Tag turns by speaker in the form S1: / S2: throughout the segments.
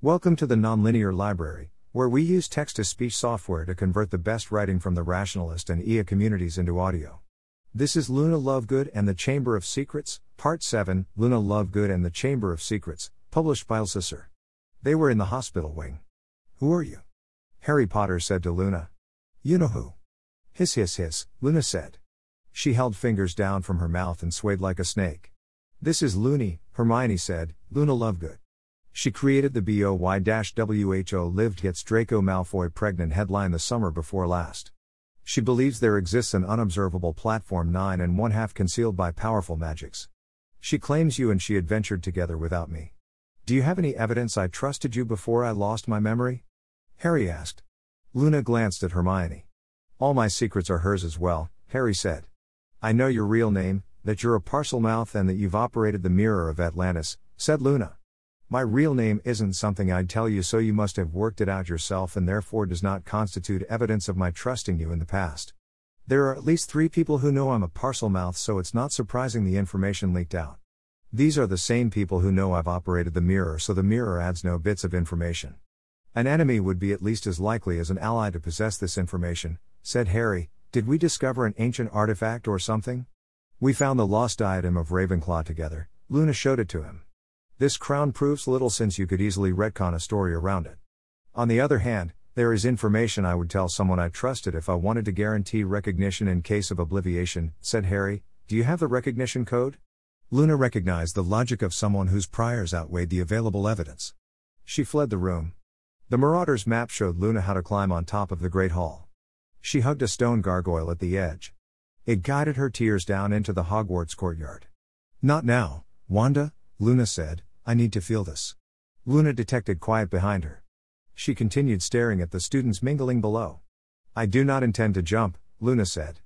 S1: Welcome to the Nonlinear Library, where we use text to speech software to convert the best writing from the rationalist and EA communities into audio. This is Luna Lovegood and the Chamber of Secrets, Part 7 Luna Lovegood and the Chamber of Secrets, published by lsusr. They were in the hospital wing. Who are you? Harry Potter said to Luna. You know who. Hiss, hiss, hiss, Luna said. She held fingers down from her mouth and swayed like a snake. This is Loony, Hermione said, Luna Lovegood. She created the BOY-WHO lived gets Draco Malfoy pregnant headline the summer before last. She believes there exists an unobservable platform 9 and 1 half concealed by powerful magics. She claims you and she adventured together without me. Do you have any evidence I trusted you before I lost my memory? Harry asked. Luna glanced at Hermione. All my secrets are hers as well, Harry said. I know your real name, that you're a Parselmouth and that you've operated the Mirror of Atlantis, said Luna. My real name isn't something I'd tell you, so you must have worked it out yourself and therefore does not constitute evidence of my trusting you in the past. There are at least three people who know I'm a Parselmouth, so it's not surprising the information leaked out. These are the same people who know I've operated the mirror, so the mirror adds no bits of information. An enemy would be at least as likely as an ally to possess this information, said Harry. Did we discover an ancient artifact or something? We found the lost diadem of Ravenclaw together, Luna showed it to him. This crown proves little since you could easily retcon a story around it. On the other hand, there is information I would tell someone I trusted if I wanted to guarantee recognition in case of obliviation, said Harry. Do you have the recognition code? Luna recognized the logic of someone whose priors outweighed the available evidence. She fled the room. The Marauder's map showed Luna how to climb on top of the Great Hall. She hugged a stone gargoyle at the edge. It guided her tears down into the Hogwarts courtyard. Not now, Wanda, Luna said, I need to feel this. Luna detected quiet behind her. She continued staring at the students mingling below. I do not intend to jump, Luna said.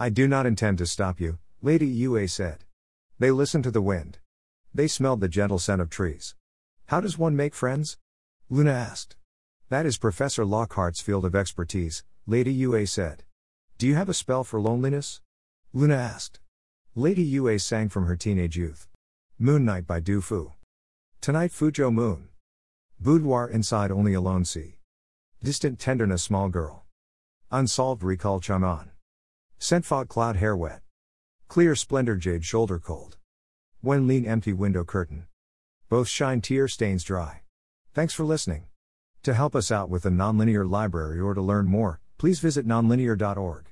S1: I do not intend to stop you, Lady Yue said. They listened to the wind. They smelled the gentle scent of trees. How does one make friends? Luna asked. That is Professor Lockhart's field of expertise, Lady Yue said. Do you have a spell for loneliness? Luna asked. Lady Yue sang from her teenage youth. Moon Night by Du Fu. Tonight Fuzhou Moon. Boudoir inside only alone see. Distant tenderness small girl. Unsolved recall Chang'an. Scent fog cloud hair wet. Clear splendor jade shoulder cold. When lean empty window curtain. Both shine tear stains dry. Thanks for listening. To help us out with the Nonlinear Library or to learn more, please visit nonlinear.org.